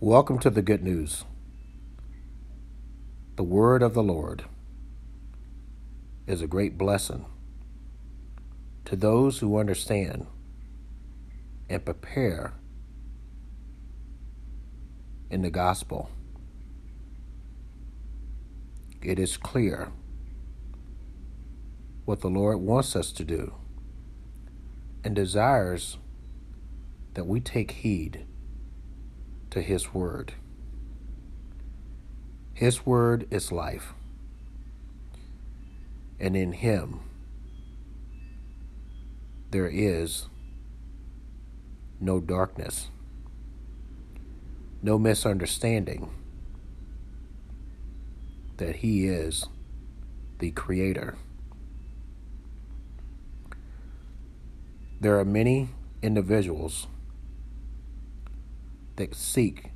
Welcome to the good news. The word of the Lord is a great blessing to those who understand and prepare in the gospel. It is clear what the Lord wants us to do and desires that we take heed to His Word. His Word is life, and in Him there is no darkness, no misunderstanding that He is the Creator. There are many individuals that seek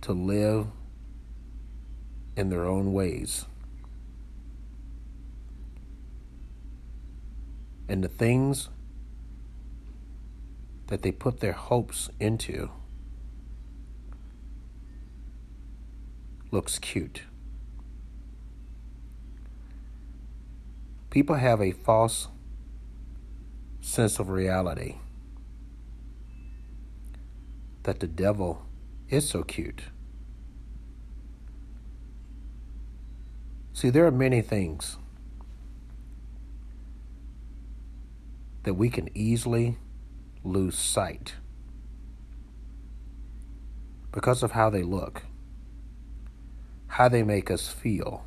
to live in their own ways. And the things that they put their hopes into looks cute. People have a false sense of reality that the devil is so cute. See, there are many things that we can easily lose sight because of how they look, how they make us feel,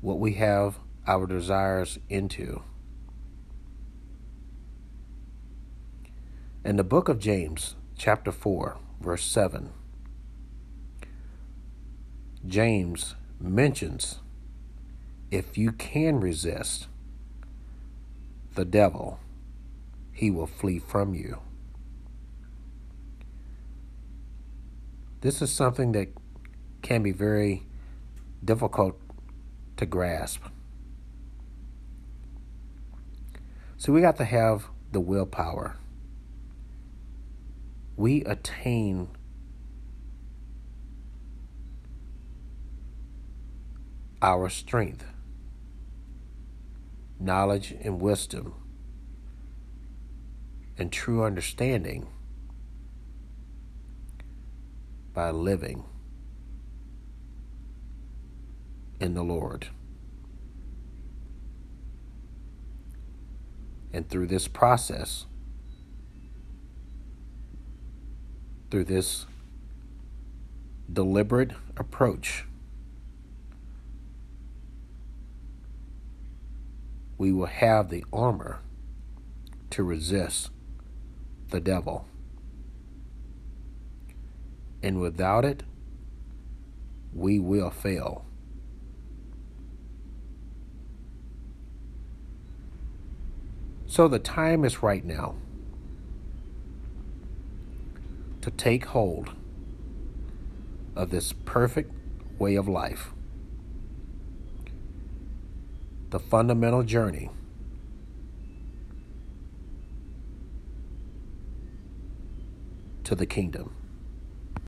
what we have our desires into. In the book of James, chapter 4, verse 7, James mentions if you can resist the devil, he will flee from you. This is something that can be very difficult to grasp. So we got to have the willpower we attain our strength, knowledge, and wisdom, and true understanding by living in the Lord. And through this process, through this deliberate approach, we will have the armor to resist the devil. And without it, we will fail. So the time is right now to take hold of this perfect way of life, the fundamental journey to the kingdom.